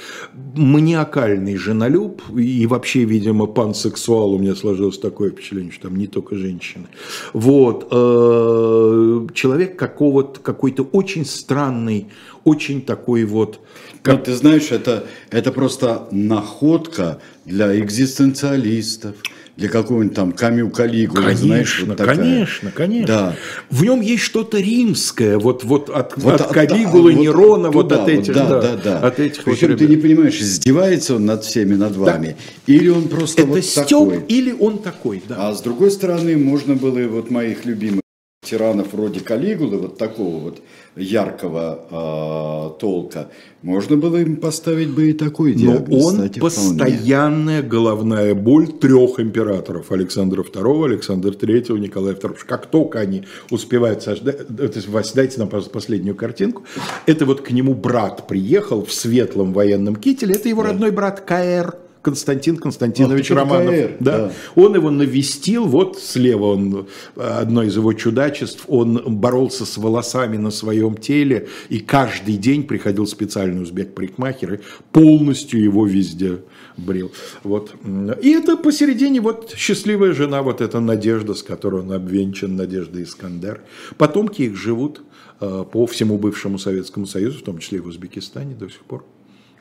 B: маниакальный женолюб и вообще, видимо, пансексуал. У меня сложилось такое впечатление, что там не только женщины. Вот. э, Человек какого-то, какой-то очень странный, очень такой вот...
A: Ну, ты знаешь, это, это просто находка для экзистенциалистов, для какого-нибудь там Камю Калигулы,
B: Конечно,
A: знаешь, вот такая.
B: конечно, конечно.
A: Да.
B: В нем есть что-то римское, вот, вот от,
A: Вот
B: от Калигулы,
A: вот
B: Нерона, вот
A: туда
B: от этих,
A: да,
B: да,
A: да, да.
B: от этих вот
A: Причем ты
B: ребят.
A: не понимаешь, издевается он над всеми, над вами, или он просто
B: Это
A: вот
B: Степ
A: такой.
B: или он такой, да.
A: А с другой стороны, можно было и вот моих любимых тиранов вроде Калигулы, вот такого вот яркого а, толка, можно было им поставить бы и такой
B: Но
A: диагноз.
B: он
A: кстати, вполне.
B: постоянная головная боль трех императоров. Александра II, Александра III, Николая II. Как только они успевают сождать, это, Вась, дайте нам пожалуйста, последнюю картинку. Это вот к нему брат приехал в светлом военном кителе. Это его родной брат К.Р. Константин Константинович
A: Ах,
B: Романов.
A: КР,
B: да.
A: да.
B: Он его навестил, вот слева он, одно из его чудачеств, он боролся с волосами на своем теле, и каждый день приходил специальный узбек-парикмахер и полностью его везде брил. Вот. И это посередине вот счастливая жена, вот эта Надежда, с которой он обвенчан, Надежда Искандер. Потомки их живут э, по всему бывшему Советскому Союзу, в том числе и в Узбекистане до сих пор.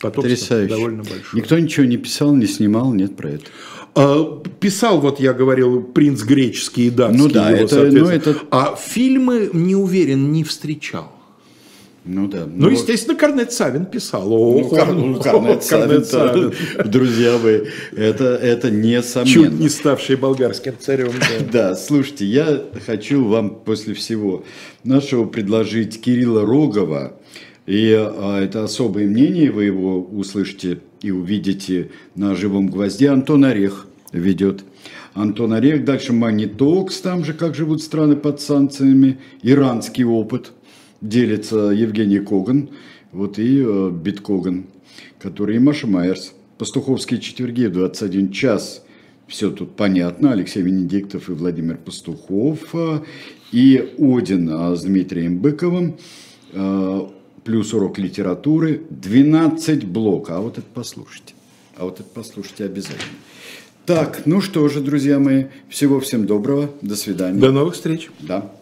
A: Потрясающе.
B: довольно большое.
A: Никто ничего не писал, не снимал, нет про это.
B: А, Писал, вот я говорил, принц греческий и датский.
A: Ну да,
B: его,
A: это- ну это-
B: А фильмы, не уверен, не встречал.
A: Ну да.
B: Ну, естественно, Корнет Савин писал. О,
A: Ну, Кар- ну, Корнет Савин, друзья вы, это, это несомненно.
B: Чуть не ставший болгарским царем. да.
A: Да, слушайте, я хочу вам после всего нашего предложить Кирилла Рогова. И а, это особое мнение, вы его услышите и увидите на живом гвозде. Антон Орех ведет. Антон Орех, дальше Манитокс, там же как живут страны под санкциями, иранский опыт, делится Евгений Коган, вот и э, Бит Коган, который и Маша Майерс. Пастуховские четверги в 21 час. Все тут понятно. Алексей Венедиктов и Владимир Пастухов. а, И Один а, с Дмитрием Быковым. Плюс урок литературы. 12 блок. А вот это послушайте. А вот это послушайте обязательно. Так, ну что же, друзья мои, всего всем доброго. До свидания.
B: До новых встреч.
A: Да.